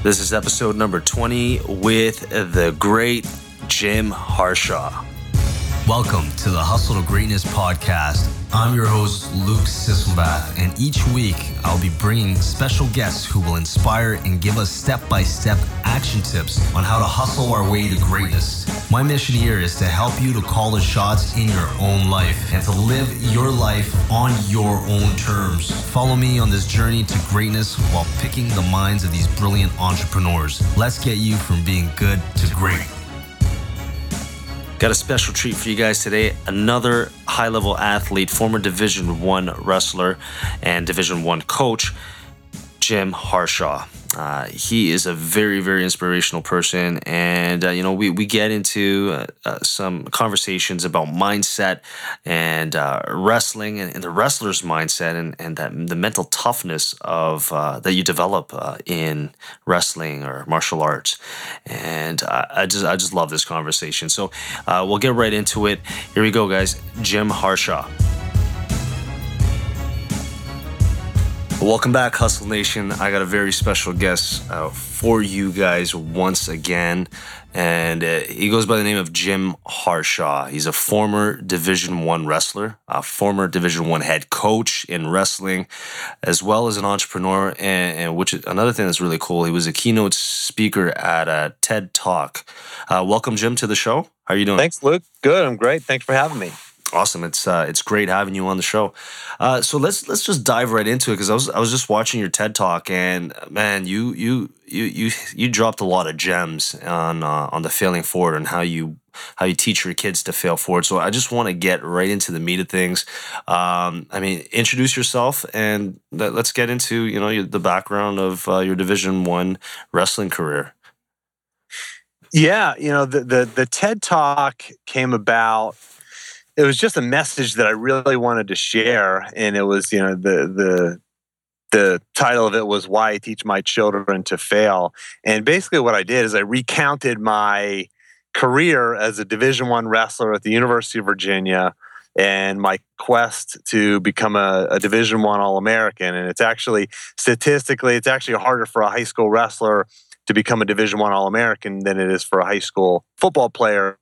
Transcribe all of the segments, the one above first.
This is episode number 20 with the great Jim Harshaw. Welcome to the Hustle to Greatness podcast. I'm your host, Luke Sisselbath, and each week I'll be bringing special guests who will inspire and give us step by step action tips on how to hustle our way to greatness. My mission here is to help you to call the shots in your own life and to live your life on your own terms. Follow me on this journey to greatness while picking the minds of these brilliant entrepreneurs. Let's get you from being good to great. Got a special treat for you guys today. Another high-level athlete, former Division 1 wrestler and Division 1 coach, Jim Harshaw. Uh, he is a very, very inspirational person, and uh, you know we we get into uh, uh some conversations about mindset and uh, wrestling and, and, the wrestler's mindset and and that the mental toughness of uh, that you develop in wrestling or martial arts, and I just I just love this conversation. So we'll get right into it. Here we go, guys. Jim Harshaw. Welcome back, Hustle Nation. I got a very special guest uh, for you guys once again, and uh, he goes by the name of Jim Harshaw. He's a former Division One wrestler, a former Division One head coach in wrestling, as well as an entrepreneur. And, and which another thing that's really cool, he was a keynote speaker at a TED Talk. Uh, welcome, Jim, to the show. How are you doing? Thanks, Luke. Good. I'm great. Thanks for having me. Awesome! It's uh, it's great having you on the show. Uh, so let's let's just dive right into it because I was I was just watching your TED talk and man, you you you you you dropped a lot of gems on uh, on the failing forward and how you how you teach your kids to fail forward. So I just want to get right into the meat of things. Um, I mean, introduce yourself and let's get into you know the background of uh, your Division One wrestling career. Yeah, you know the the the TED talk came about it was just a message that I really wanted to share, and it was you know the the the title of it was why I teach my children to fail, and basically what I did is I recounted my career as a Division One wrestler at the University of Virginia and my quest to become a, a division one all-american. And it's actually statistically it's actually harder for a high school wrestler to become a division one all-american than it is for a high school football player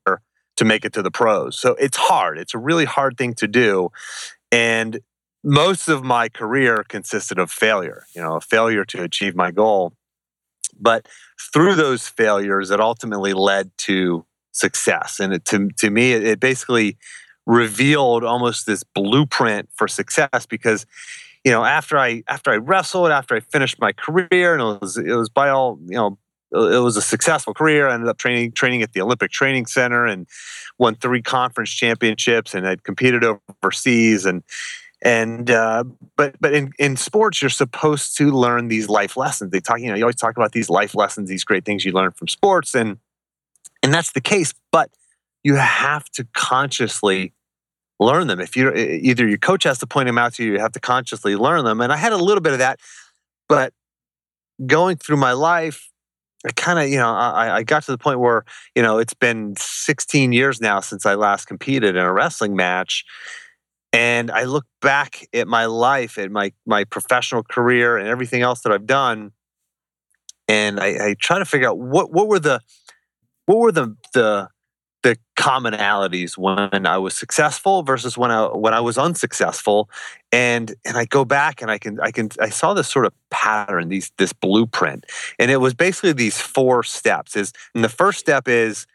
to make it to the pros. So it's hard. It's a really hard thing to do. And most of my career consisted of failure, you know, a failure to achieve my goal. But through those failures, it ultimately led to success. And it, to, to me, it, it basically revealed almost this blueprint for success because you know after i after i wrestled after i finished my career and it was it was by all you know it was a successful career. I ended up training training at the Olympic Training Center and won three conference championships and I'd competed overseas and and uh, but but in, in sports you're supposed to learn these life lessons. They talk you know you always talk about these life lessons, these great things you learn from sports and and that's the case. But you have to consciously learn them. If you either your coach has to point them out to you, you have to consciously learn them. And I had a little bit of that, but going through my life I kind of, you know, I, I got to the point where, you know, it's been 16 years now since I last competed in a wrestling match. And I look back at my life, at my my professional career and everything else that I've done. And I, I try to figure out what what were the what were the the the commonalities when I was successful versus when I when I was unsuccessful, and and I go back and I can I can I saw this sort of pattern, these this blueprint, and it was basically these four steps. Is and the first step is,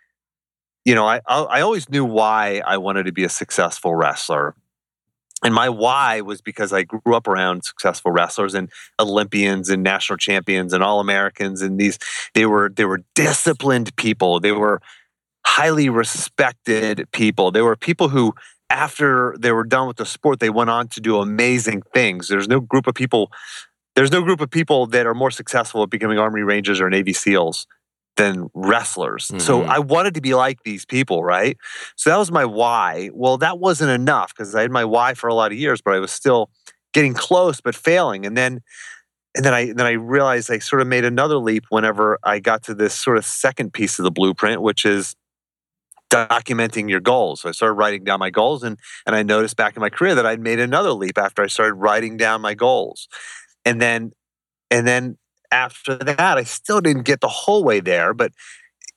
you know, I I always knew why I wanted to be a successful wrestler. And my why was because I grew up around successful wrestlers and Olympians and national champions and all Americans and these they were they were disciplined people. They were highly respected people. They were people who, after they were done with the sport, they went on to do amazing things. There's no group of people. There's no group of people that are more successful at becoming Army Rangers or Navy SEALs than wrestlers. Mm-hmm. So I wanted to be like these people, right? So that was my why. Well, that wasn't enough because I had my why for a lot of years, but I was still getting close but failing. And then and then I then I realized I sort of made another leap whenever I got to this sort of second piece of the blueprint, which is documenting your goals. So I started writing down my goals and and I noticed back in my career that I'd made another leap after I started writing down my goals. And then and then after that, I still didn't get the whole way there, but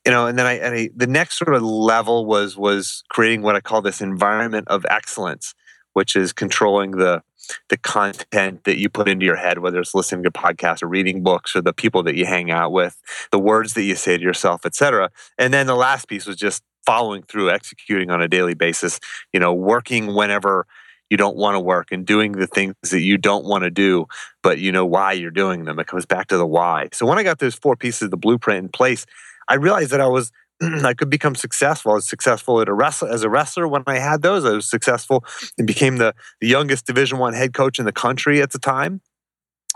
you know, and then I, and I the next sort of level was was creating what I call this environment of excellence, which is controlling the the content that you put into your head, whether it's listening to podcasts or reading books or the people that you hang out with, the words that you say to yourself, etc. And then the last piece was just following through, executing on a daily basis, you know, working whenever you don't want to work and doing the things that you don't want to do, but you know why you're doing them. It comes back to the why. So when I got those four pieces of the blueprint in place, I realized that I was I could become successful. I was successful at a wrestler as a wrestler when I had those. I was successful and became the, the youngest Division One head coach in the country at the time.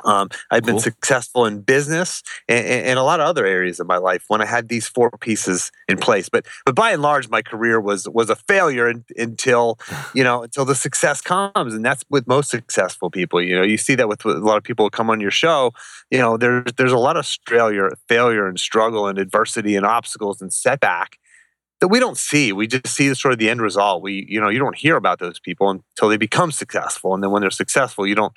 Um, I've cool. been successful in business and, and, a lot of other areas of my life when I had these four pieces in place. But but by and large, my career was was a failure in, until you know until the success comes, and that's with most successful people. You know, you see that with, with a lot of people who come on your show. You know, there's there's a lot of failure, failure and struggle and adversity and obstacles and setback that we don't see. We just see sort of the end result. We, you know, you don't hear about those people until they become successful. And then when they're successful, you don't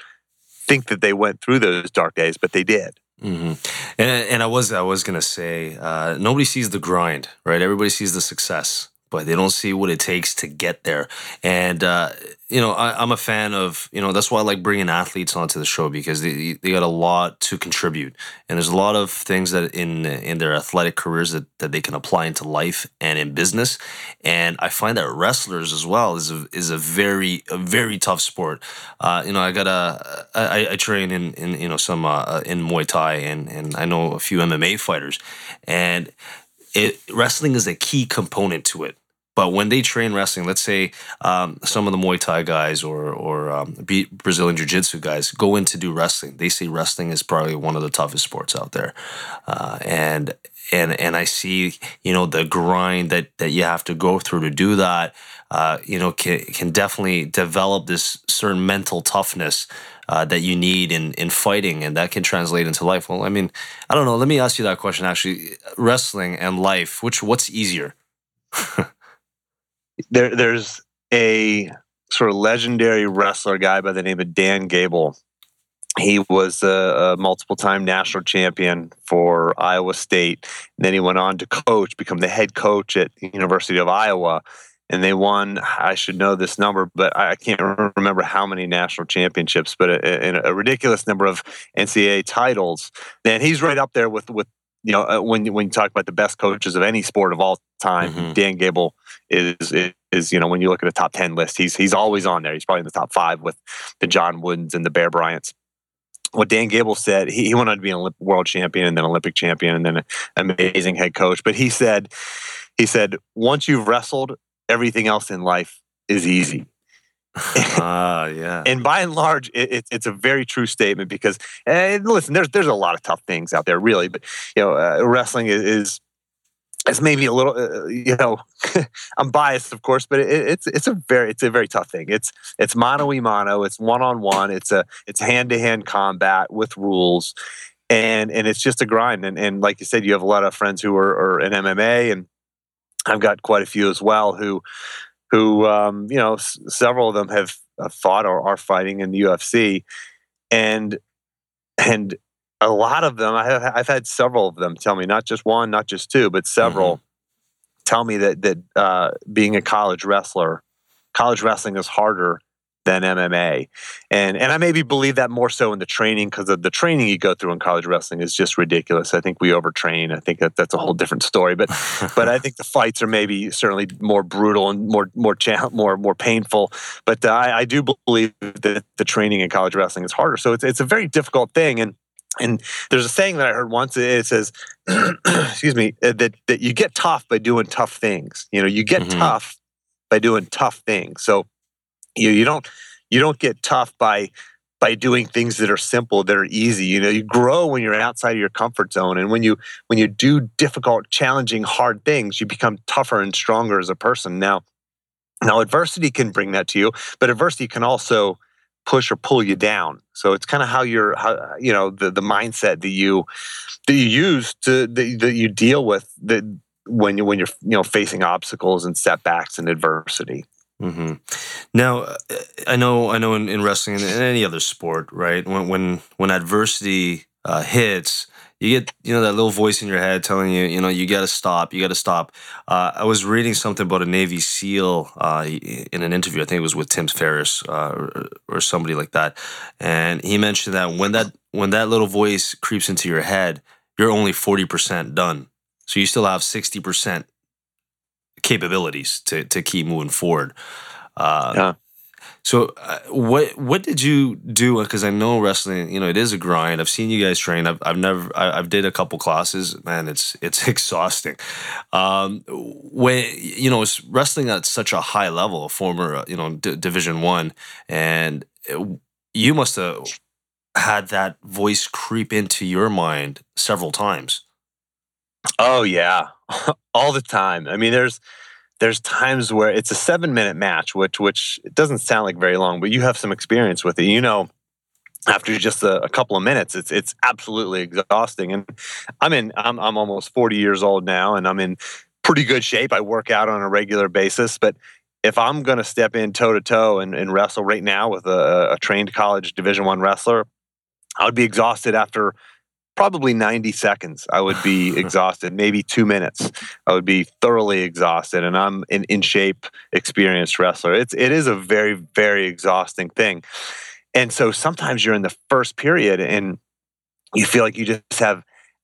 think that they went through those dark days, but they did. Mm-hmm. And and I was I was gonna say uh, nobody sees the grind, right? Everybody sees the success but they don't see what it takes to get there. And uh, you know, I, am a fan of you know that's why I like bringing athletes onto the show because they they got a lot to contribute, and there's a lot of things that in in their athletic careers that, that they can apply into life and in business. And I find that wrestlers as well is a is a very a very tough sport. Uh, you know, I got a I, I train in in you know some uh, in Muay Thai and and I know a few MMA fighters, and it wrestling is a key component to it but when they train wrestling, let's say um, some of the Muay Thai guys or or um, Brazilian Jiu Jitsu guys go in to do wrestling, they say wrestling is probably one of the toughest sports out there, uh, and and and I see you know the grind that that you have to go through to do that. Uh, you know can can definitely develop this certain mental toughness uh, that you need in in fighting, and that can translate into life. Well, I mean, I don't know. Let me ask you that question. Actually, wrestling and life, which what's easier? there, there's a sort of legendary wrestler guy by the name of Dan Gable. He was a, a multiple time national champion for Iowa State. And then he went on to coach, become the head coach at the University of Iowa. And they won, I should know this number, but I can't remember how many national championships, but a, a ridiculous number of NCAA titles. And he's right up there with, with you know, uh, when when you talk about the best coaches of any sport of all time, mm-hmm. Dan Gable is, is, is you know when you look at the top ten list, he's he's always on there. He's probably in the top five with the John Woodens and the Bear Bryants. What Dan Gable said, he, he went on to be an Olymp- world champion and then Olympic champion and then an amazing head coach. But he said, he said, once you've wrestled, everything else in life is easy. Ah, uh, yeah. and by and large, it, it, it's a very true statement because, listen, there's there's a lot of tough things out there, really, but you know, uh, wrestling is, is it's maybe a little, uh, you know, I'm biased, of course, but it, it's it's a very it's a very tough thing. It's it's mano a mano. It's one on one. It's a it's hand to hand combat with rules, and and it's just a grind. And and like you said, you have a lot of friends who are, are in MMA, and I've got quite a few as well who who um, you know s- several of them have, have fought or are fighting in the UFC, and and a lot of them I have I've had several of them tell me not just one, not just two, but several mm-hmm. tell me that that uh, being a college wrestler, college wrestling is harder than MMA. And and I maybe believe that more so in the training because of the training you go through in college wrestling is just ridiculous. I think we overtrain. I think that that's a whole different story. But but I think the fights are maybe certainly more brutal and more more cha- more more painful. But uh, I, I do believe that the training in college wrestling is harder. So it's it's a very difficult thing and. And there's a saying that I heard once. It says, "Excuse me, uh, that that you get tough by doing tough things. You know, you get mm-hmm. tough by doing tough things. So you you don't you don't get tough by by doing things that are simple that are easy you know you grow when you're outside of your comfort zone and when you when you do difficult challenging hard things you become tougher and stronger as a person. Now now adversity can bring that to you but adversity can also push or pull you down. So it's kind of how you're how, you know the the mindset that you that you use to that, that you deal with that when you when you're you know facing obstacles and setbacks and adversity Mm-hmm. Now, I know, I know, in, in wrestling and in any other sport, right? When when when adversity uh, hits, you get you know that little voice in your head telling you you know you got to stop, you got to stop. Uh, I was reading something about a Navy SEAL uh, in an interview. I think it was with Tim Ferriss uh, or, or somebody like that, and he mentioned that when that when that little voice creeps into your head, you're only forty percent done. So you still have sixty percent capabilities to to keep moving forward. Uh, yeah. So, uh, what what did you do? Because I know wrestling, you know, it is a grind. I've seen you guys train. I've, I've never, I, have did a couple classes. Man, it's it's exhausting. Um, when you know, it's wrestling at such a high level, former, uh, you know, D- Division One, and it, you must have had that voice creep into your mind several times. Oh yeah, all the time. I mean, there's there's times where it's a seven minute match, which which it doesn't sound like very long, but you have some experience with it. You know, after just a, a, couple of minutes, it's it's absolutely exhausting. And I'm in I'm I'm almost 40 years old now, and I'm in pretty good shape. I work out on a regular basis, but if I'm going to step in toe to toe and wrestle right now with a, a trained college Division One wrestler, I would be exhausted after probably 90 seconds i would be exhausted maybe two minutes i would be thoroughly exhausted and i'm an in shape experienced wrestler. It's it is a very very exhausting thing. And so sometimes you're in the first period and you feel like you just have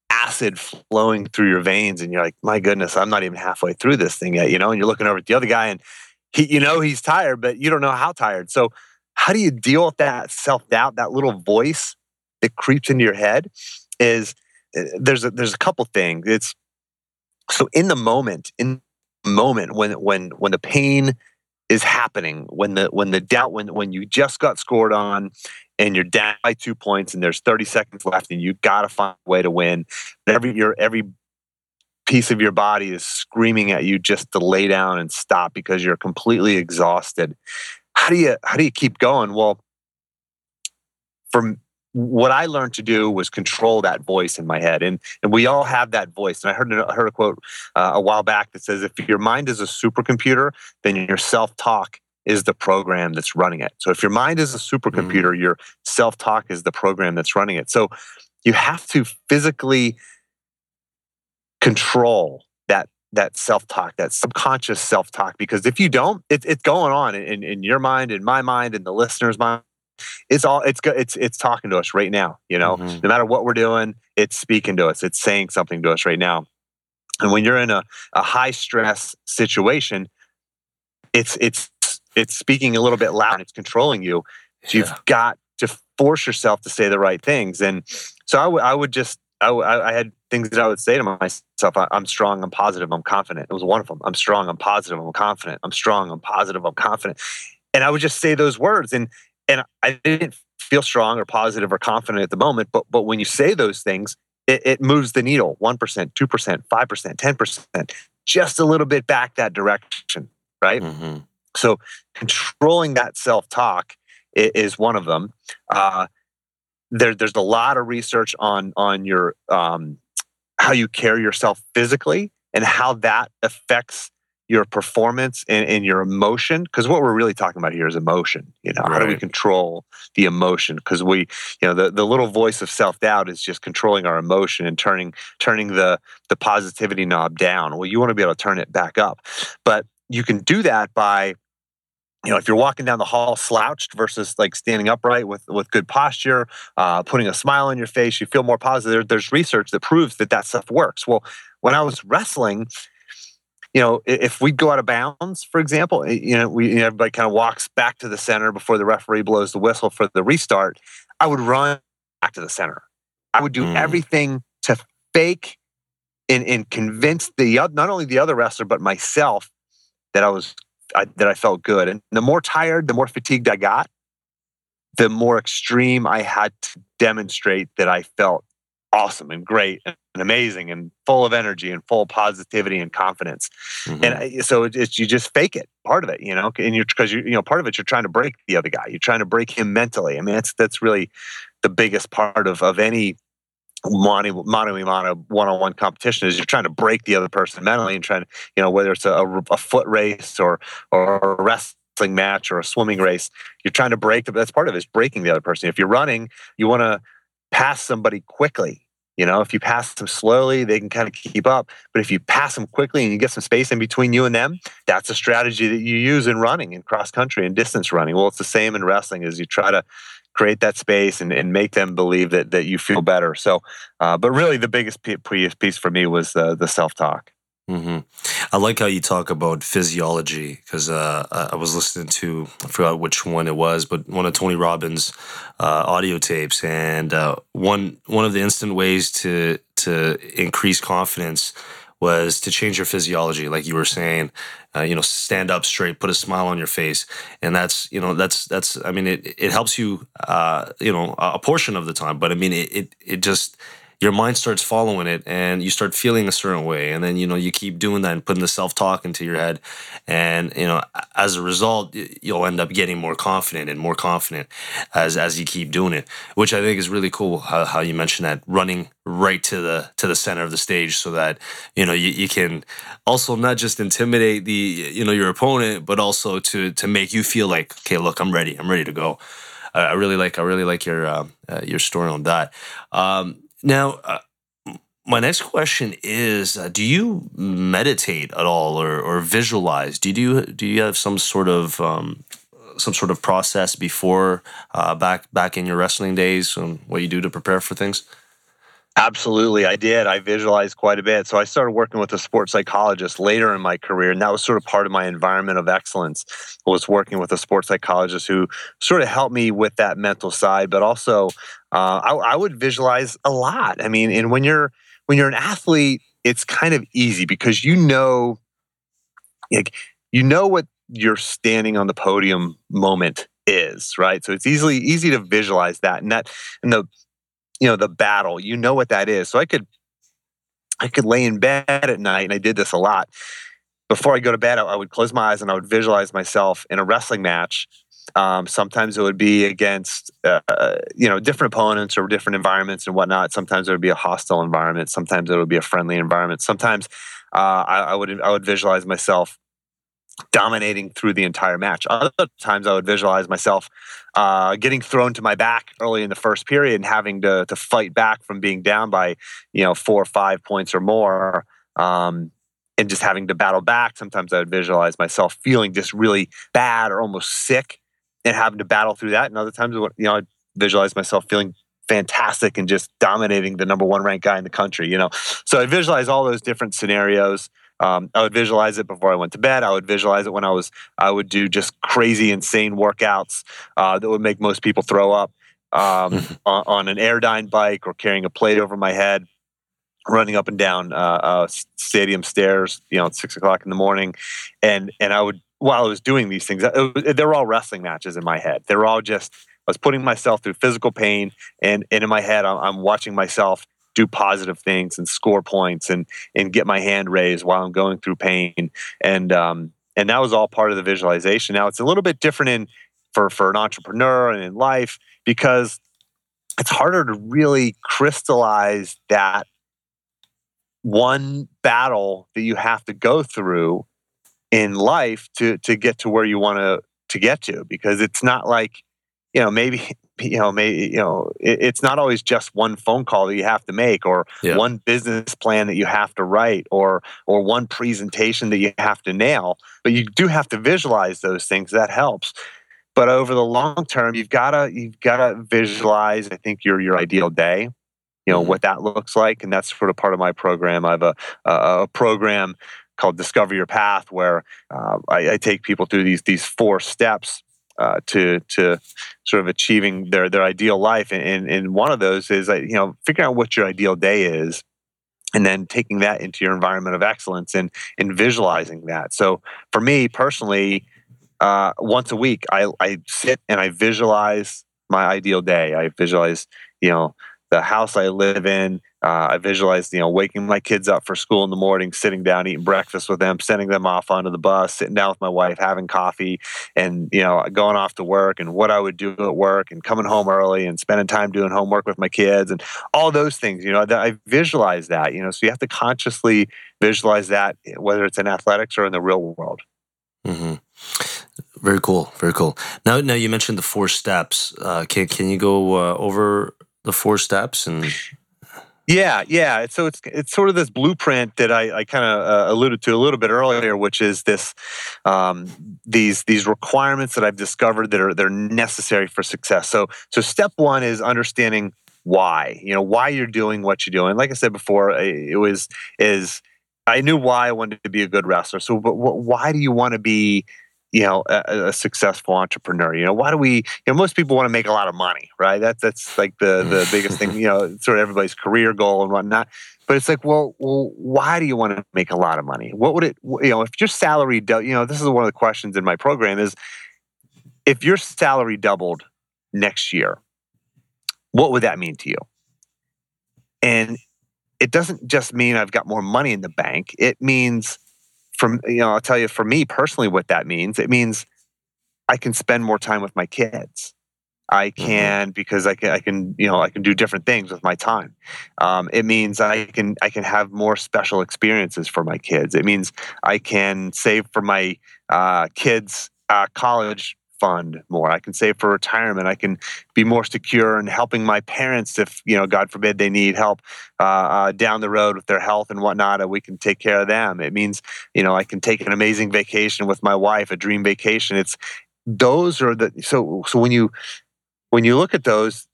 acid flowing through your veins and you're like my goodness i'm not even halfway through this thing yet you know and you're looking over at the other guy and he you know he's tired but you don't know how tired. So how do you deal with that self-doubt that little voice that creeps into your head is eh, there's a, there's a couple things. It's so in the moment, in the moment when when when the pain is happening, when the when the doubt when when you just got scored on and you're down by two points and there's 30 seconds left and you got to find a way to win. Every your every piece of your body is screaming at you just to lay down and stop because you're completely exhausted. How do you how do you keep going? Well, for what I learned to do was control that voice in my head, and and we all have that voice. And I heard I heard a quote uh, a while back that says, "If your mind is a supercomputer, then your self talk is the program that's running it." So if your mind is a supercomputer, mm. your self talk is the program that's running it. So you have to physically control that that self-talk that subconscious self-talk because if you don't it, it's going on in, in your mind in my mind in the listener's mind it's all it's it's it's talking to us right now you know mm-hmm. no matter what we're doing it's speaking to us it's saying something to us right now and when you're in a, a high stress situation it's it's it's speaking a little bit loud it's controlling you so yeah. you've got to force yourself to say the right things and so I, w- I would just I, w- I had things that I would say to myself. I, am strong. I'm positive. I'm confident. It was one of them. I'm strong. I'm positive. I'm confident. I'm strong. I'm positive. I'm confident. And I would just say those words. And and I didn't feel strong or positive or confident at the moment. But but when you say those things, it, it moves the needle one percent, two percent, five percent, ten percent, just a little bit back that direction, right? Mm-hmm. So controlling that self talk is one of them. Uh, there, there's a lot of research on on your um, how you carry yourself physically and how that affects your performance and, and your emotion because what we're really talking about here is emotion you know right. how do we control the emotion? Because we you know the, the little voice of self-doubt is just controlling our emotion and turning turning the the positivity knob down. Well you want to be able to turn it back up. But you can do that by you know if you're walking down the hall slouched versus like standing upright with with good posture uh, putting a smile on your face you feel more positive there's research that proves that that stuff works. Well when i was wrestling you know, if we go out of bounds, for example, eh, you know, we you know, everybody kind of walks back to the center before the referee blows the whistle for the restart. I would run back to the center. I would do mm. everything to fake and, and convince the not only the other wrestler but myself that I was I, that I felt good. And the more tired, the more fatigued I got, the more extreme I had to demonstrate that I felt awesome and great and amazing and full of energy and full positivity and confidence. Mm-hmm. And so it's you just fake it, part of it, you know, and you're because you you know part of it you're trying to break the other guy. You're trying to break him mentally. I mean, that's that's really the biggest part of of any mono mono mono one on one competition is you're trying to break the other person mentally and trying to you know whether it's a, a foot race or or a wrestling match or a swimming race you're trying to break the, that's part of it is breaking the other person if you're running you want to pass somebody quickly You know, if you pass them slowly, they can kind of keep up. But if you pass them quickly and you get some space in between you and them, that's a strategy that you use in running, in cross country, and distance running. Well, it's the same in wrestling as you try to create that space and, and make them believe that that you feel better. So, uh, but really, the biggest piece for me was the the self talk. Mm-hmm. I like how you talk about physiology because uh, I was listening to I forgot which one it was, but one of Tony Robbins' uh, audio tapes, and uh, one one of the instant ways to to increase confidence was to change your physiology, like you were saying. Uh, you know, stand up straight, put a smile on your face, and that's you know that's that's I mean it it helps you uh, you know a portion of the time, but I mean it it, it just your mind starts following it and you start feeling a certain way. And then you know you keep doing that and putting the self-talk into your head. And you know as a result you'll end up getting more confident and more confident as as you keep doing it which i think is really cool how, how you mentioned that running right to the to the center of the stage so that you know you, you can also not just intimidate the you know your opponent but also to to make you feel like okay look i'm ready. I'm ready to go. I really like I really like your uh, uh, your story on that. Um, now, uh, my next question is: uh, Do you meditate at all, or, or visualize? Do you do you have some sort of um, some sort of process before uh, back back in your wrestling days? and what you do to prepare for things? Absolutely, I did. I visualized quite a bit. So I started working with a sports psychologist later in my career, and that was sort of part of my environment of excellence. Was working with a sports psychologist who sort of helped me with that mental side, but also uh, I, I would visualize a lot. I mean, and when you're when you're an athlete, it's kind of easy because you know, like you know what your standing on the podium moment is, right? So it's easily easy to visualize that, and that and the you know the battle you know what that is so i could i could lay in bed at night and i did this a lot before i go to bed i, would close my eyes and i would visualize myself in a wrestling match um, sometimes it would be against uh, you know different opponents or different environments and whatnot sometimes it would be a hostile environment sometimes it would be a friendly environment sometimes uh, I, I would i would visualize myself dominating through the entire match. Other times I would visualize myself uh, getting thrown to my back early in the first period and having to, to fight back from being down by, you know, four or five points or more. Um, and just having to battle back. Sometimes I would visualize myself feeling just really bad or almost sick and having to battle through that. And other times, you know, I'd visualize myself feeling fantastic and just dominating the number one ranked guy in the country, you know. So I visualize all those different scenarios. Um, I would visualize it before I went to bed. I would visualize it when I was, I would do just crazy, insane workouts uh, that would make most people throw up um, on, on, an Airdyne bike or carrying a plate over my head, running up and down uh, uh, stadium stairs, you know, at six o'clock in the morning. And, and I would, while I was doing these things, they were all wrestling matches in my head. They were all just, I was putting myself through physical pain, and, and in my head, I'm, I'm watching myself do positive things and score points and and get my hand raised while I'm going through pain and um, and that was all part of the visualization. Now it's a little bit different in for for an entrepreneur and in life because it's harder to really crystallize that one battle that you have to go through in life to to get to where you want to to get to because it's not like you know maybe you know, maybe you know, it, it's not always just one phone call that you have to make, or yeah. one business plan that you have to write, or or one presentation that you have to nail. But you do have to visualize those things. That helps. But over the long term, you've gotta you've gotta visualize. I think your your ideal day. You know mm-hmm. what that looks like, and that's sort of part of my program. I have a a, a program called Discover Your Path, where uh, I, I take people through these these four steps uh, to to sort of achieving their their ideal life. And, and one of those is you know figuring out what your ideal day is, and then taking that into your environment of excellence and and visualizing that. So for me personally, uh, once a week, I I sit and I visualize my ideal day. I visualize you know the house I live in, uh, I visualized, you know, waking my kids up for school in the morning, sitting down, eating breakfast with them, sending them off onto the bus, sitting down with my wife, having coffee, and you know, going off to work, and what I would do at work, and coming home early, and spending time doing homework with my kids, and all those things. You know, that I visualize that. You know, so you have to consciously visualize that, whether it's in athletics or in the real world. Mm-hmm. Very cool. Very cool. Now, now you mentioned the four steps. Uh, can can you go uh, over the four steps and Yeah, yeah. So it's it's sort of this blueprint that I, I kind of uh, alluded to a little bit earlier, which is this um, these these requirements that I've discovered that are they're necessary for success. So so step one is understanding why. You know why you're doing what you're doing. Like I said before, it was is I knew why I wanted to be a good wrestler. So, but why do you want to be you know a, a, successful entrepreneur you know why do we you know most people want to make a lot of money right? That's that's like the the biggest thing you know sort of everybody's career goal and whatnot. But it's like well well why do you want to make a lot of money? What would it you know if your salary do, you know this is one of the questions in my program is if your salary doubled next year what would that mean to you? And it doesn't just mean i've got more money in the bank. It means from you know, I'll tell you for me personally what that means. It means I can spend more time with my kids. I mm-hmm. can mm-hmm. because I can I can you know I can do different things with my time. Um, it means I can I can have more special experiences for my kids. It means I can save for my uh, kids' uh, college fund more. I can save for retirement. I can be more secure in helping my parents if, you know, God forbid they need help uh, uh, down the road with their health and whatnot, and we can take care of them. It means, you know, I can take an amazing vacation with my wife, a dream vacation. It's those are the so so when you when you look at those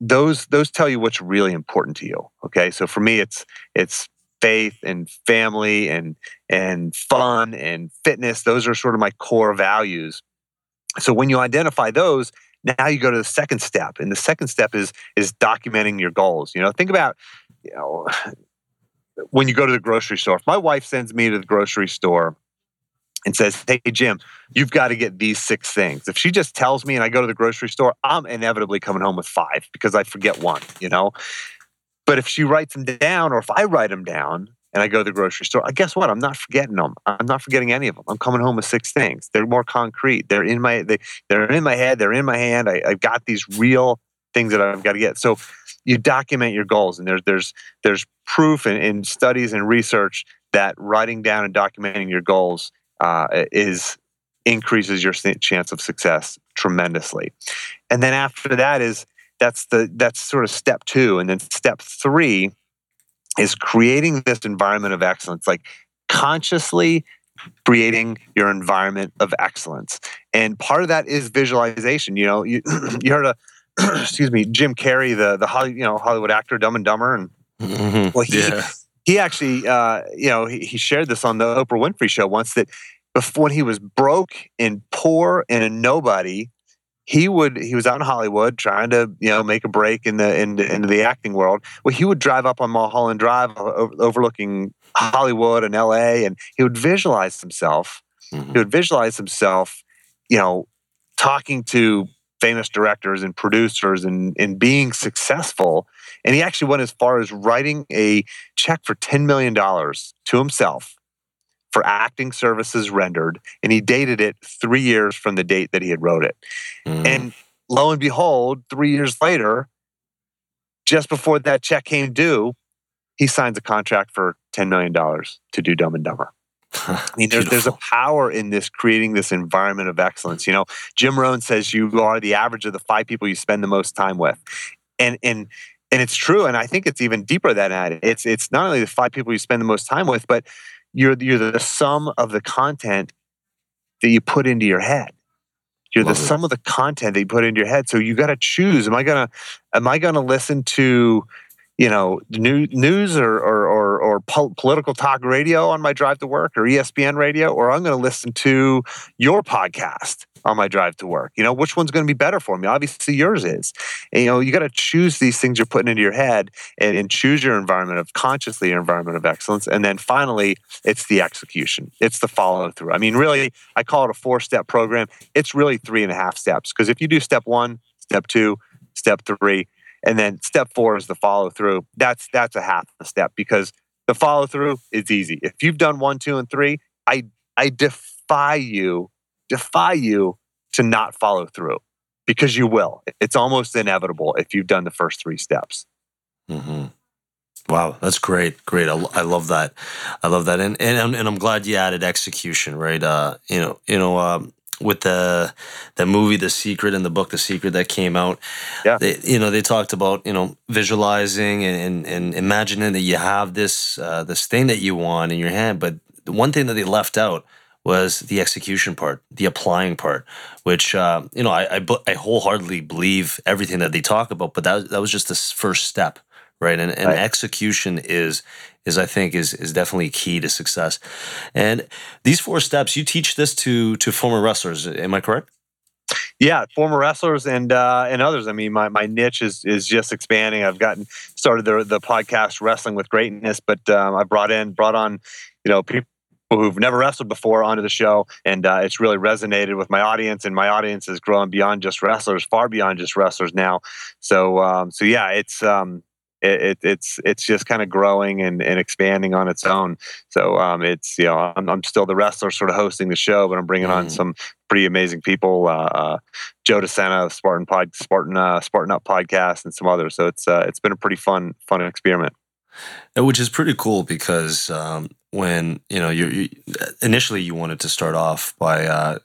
those those tell you what's really important to you okay so for me it's it's faith and family and and fun and fitness those are sort of my core values so when you identify those, now you go to the second step, and the second step is is documenting your goals. You know, think about you know when you go to the grocery store. If my wife sends me to the grocery store and says, "Hey Jim, you've got to get these six things," if she just tells me and I go to the grocery store, I'm inevitably coming home with five because I forget one. You know. But if she writes them down, or if I write them down, and I go to the grocery store, I guess what? I'm not forgetting them. I'm not forgetting any of them. I'm coming home with six things. They're more concrete. They're in my they, they're in my head. They're in my hand. I, I've got these real things that I've got to get. So you document your goals, and there's there's there's proof in, in studies and research that writing down and documenting your goals uh, is increases your chance of success tremendously. And then after that is that's the that's sort of step two, and then step three is creating this environment of excellence, like consciously creating your environment of excellence. And part of that is visualization. You know, you, you heard a excuse me, Jim Carrey, the the Hollywood, you know Hollywood actor, Dumb and Dumber, and mm-hmm. well, he yeah. he actually, uh, you know, he, he shared this on the Oprah Winfrey Show once that before when he was broke and poor and a nobody, he would he was out in Hollywood trying to you know make a break in the in, into the acting world. Well, he would drive up on Mulholland Drive, overlooking Hollywood and L.A., and he would visualize himself. Mm-hmm. He would visualize himself, you know, talking to famous directors and producers and and being successful. And he actually went as far as writing a check for ten million dollars to himself for acting services rendered, and he dated it three years from the date that he had wrote it. Mm. And lo and behold, three years later, just before that check came due, he signs a contract for $10 million to do Dumb and Dumber. I mean, there's, there's a power in this creating this environment of excellence. You know, Jim Rohn says you are the average of the five people you spend the most time with. And, and, and it's true. And I think it's even deeper than that. It's, it's not only the five people you spend the most time with, but you're you're the sum of the content that you put into your head. You're Love the it. sum of the content that you put into your head. So you got to choose. Am I gonna am I gonna listen to you know news or or, or, or political talk radio on my drive to work or ESPN radio, or I'm going to listen to your podcast on my drive to work. You know, which one's going to be better for me? Obviously, yours is. And, you know, you got to choose these things you're putting into your head and, and choose your environment of consciously your environment of excellence. And then finally, it's the execution. It's the follow through. I mean, really, I call it a four step program. It's really three and a half steps because if you do step one, step two, step three, and then step four is the follow through. That's that's a half a step because the follow through is easy. If you've done one, two, and three, I I defy you defy you to not follow through because you will. It's almost inevitable if you've done the first three steps. Mm-hmm. Wow, that's great, great. I, I, love that. I love that, and and and I'm glad you added execution. Right? Uh, you know, you know. Um, with the the movie The Secret and the book The Secret that came out. Yeah. They, you know, they talked about, you know, visualizing and, and, and imagining that you have this uh, this thing that you want in your hand. But the one thing that they left out was the execution part, the applying part, which uh, you know I, I, I wholeheartedly believe everything that they talk about, but that that was just the first step, right? And, and right. execution is is I think is is definitely key to success. And these four steps, you teach this to to former wrestlers. Am I correct? Yeah, former wrestlers and uh, and others. I mean, my, my niche is is just expanding. I've gotten started the the podcast Wrestling with Greatness, but um, I brought in brought on you know people who've never wrestled before onto the show, and uh, it's really resonated with my audience. And my audience is growing beyond just wrestlers, far beyond just wrestlers now. So, um, so yeah, it's um, it, it, it's it's just kind of growing and, and expanding on its own. So um, it's you know I'm, I'm still the wrestler, sort of hosting the show, but I'm bringing mm. on some pretty amazing people. Uh, uh, Joe DeSena of Spartan Pod, Spartan uh, Spartan Up podcast, and some others. So it's uh, it's been a pretty fun fun experiment. Which is pretty cool because um, when you know you initially you wanted to start off by uh,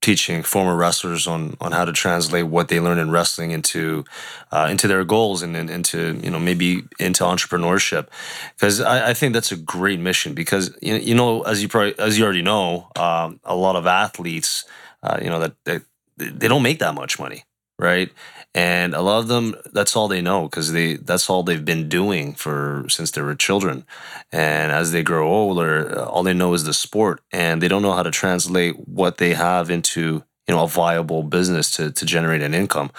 teaching former wrestlers on on how to translate what they learned in wrestling into uh, into their goals and, and, into you know maybe into entrepreneurship. Because I, I, think that's a great mission because you, you know as you probably as you already know um, a lot of athletes uh, you know that, that they don't make that much money right and a lot of them that's all they know because they that's all they've been doing for since they were children and as they grow older all they know is the sport and they don't know how to translate what they have into you know a viable business to, to generate an income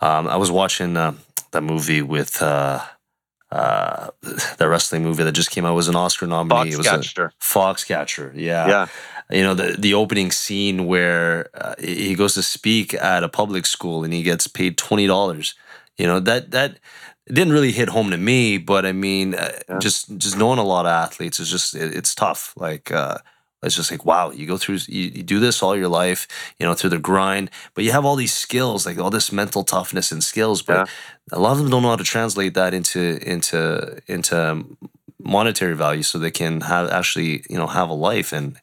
um, i was watching uh, that movie with uh, uh, the wrestling movie that just came out was an Oscar nominee. Foxcatcher. It was a Foxcatcher. Yeah. Yeah you know the the opening scene where uh, he goes to speak at a public school and he gets paid twenty dollars. You know that that didn't really hit home to me, but I mean, uh, yeah. just just knowing a lot of athletes is just it, it's tough. Like uh, it's just like wow, you go through you, you do this all your life, you know, through the grind, but you have all these skills, like all this mental toughness and skills, but yeah. a lot of them don't know how to translate that into into into monetary value so they can have actually you know have a life and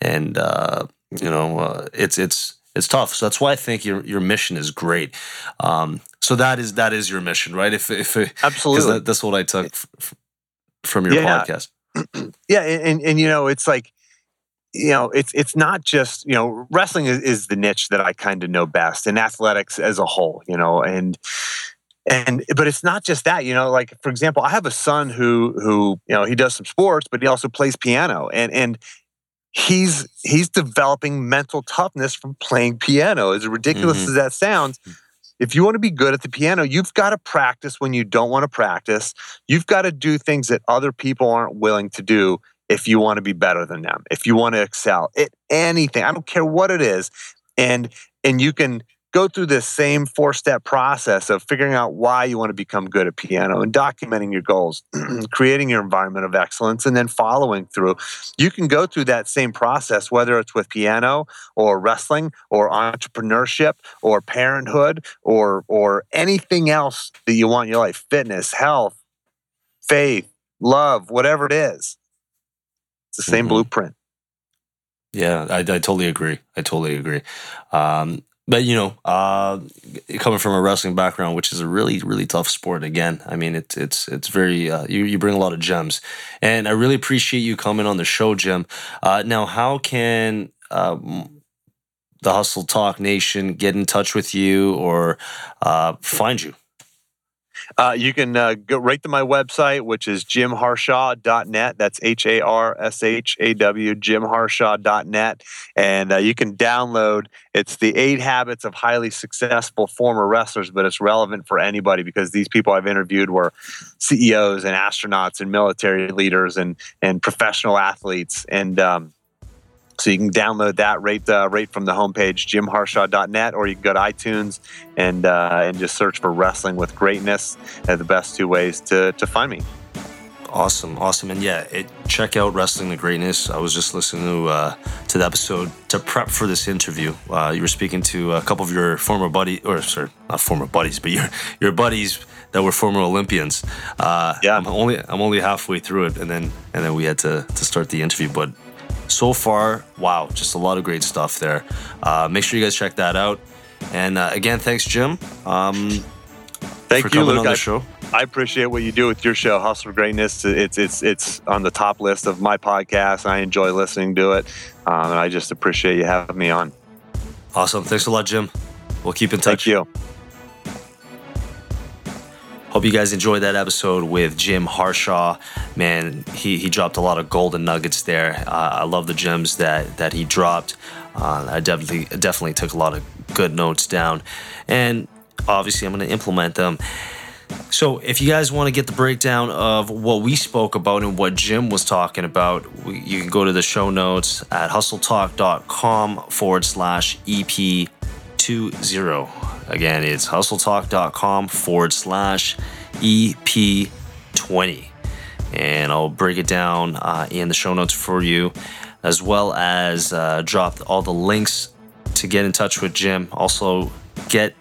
and uh, you know uh, it's it's it's tough. So that's why i think your your mission is great. Um, so that is that is your mission right? If if absolutely. that, that's what i took f- from your yeah. podcast. Yeah and, and and you know it's like you know it's it's not just you know wrestling is, is the niche that i kind of know best and athletics as a whole you know and and but it's not just that you know like for example i have a son who who you know he does some sports but he also plays piano and and he's he's developing mental toughness from playing piano as ridiculous mm-hmm. as that sounds. If you want to be good at the piano you've got to practice when you don't want to practice. You've got to do things that other people aren't willing to do if you want to be better than them if you want to excel at anything i don't care what it is and and you can go through this same four step process of figuring out why you want to become good at piano and documenting your goals, creating your environment of excellence, and then following through. You can go through that same process, whether it's with piano or wrestling or entrepreneurship or parenthood or, or anything else that you want in your life fitness, health, faith, love, whatever it is. The same mm-hmm. blueprint. Yeah, I, I, totally agree. I totally agree. Um, but you know, uh, coming from a wrestling background, which is a really, really tough sport. Again, I mean, it's it's it's very uh, you you bring a lot of gems, and I really appreciate you coming on the show, Jim. Uh, now, how can um, the Hustle Talk Nation get in touch with you or uh, find you? Uh, you can uh, go right to my website, which is jimharshaw.net. That's H A R S H A W, jimharshaw.net. And uh, you can download it's the eight habits of highly successful former wrestlers, but it's relevant for anybody because these people I've interviewed were CEOs and astronauts and military leaders and, and professional athletes. And, um, so you can download that right uh, right from the homepage, jimharshaw.net, or you can go to iTunes and uh, and just search for Wrestling with Greatness. They're the best two ways to to find me. Awesome, awesome, and yeah, it, check out Wrestling the Greatness. I was just listening to uh, to the episode to prep for this interview. Uh, you were speaking to a couple of your former buddies, or sorry, not former buddies, but your your buddies that were former Olympians. Uh, yeah, I'm only I'm only halfway through it, and then and then we had to to start the interview, but so far, wow, just a lot of great stuff there. Uh, make sure you guys check that out. And uh, again, thanks, Jim. Um, Thank you, Luke. I, show. I appreciate what you do with your show, Hustle for Greatness. It's it's it's on the top list of my podcast. I enjoy listening to it, um, and I just appreciate you having me on. Awesome. Thanks a lot, Jim. We'll keep in touch. Thank you. Hope you guys enjoyed that episode with Jim Harshaw. Man, he, he dropped a lot of golden nuggets there. Uh, I love the gems that that he dropped. Uh, I definitely definitely took a lot of good notes down, and obviously I'm going to implement them. So, if you guys want to get the breakdown of what we spoke about and what Jim was talking about, we, you can go to the show notes at hustletalk.com forward slash EP20. Again, it's hustletalk.com forward slash EP20. And I'll break it down uh, in the show notes for you, as well as uh, drop all the links to get in touch with Jim. Also, get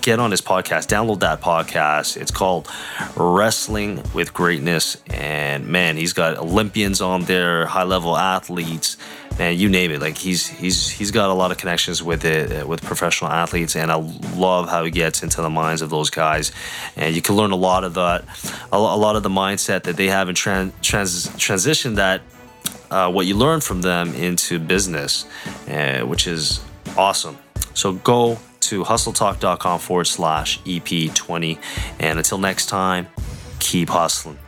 get on his podcast, download that podcast. It's called Wrestling with Greatness. And man, he's got Olympians on there, high level athletes, man, you name it. Like he's he's he's got a lot of connections with it with professional athletes, and I love how he gets into the minds of those guys. And you can learn a lot of that, a lot of the mindset that they have in trans, trans transition that uh, what you learn from them into business, uh, which is awesome. So go to hustletalk.com forward slash EP20. And until next time, keep hustling.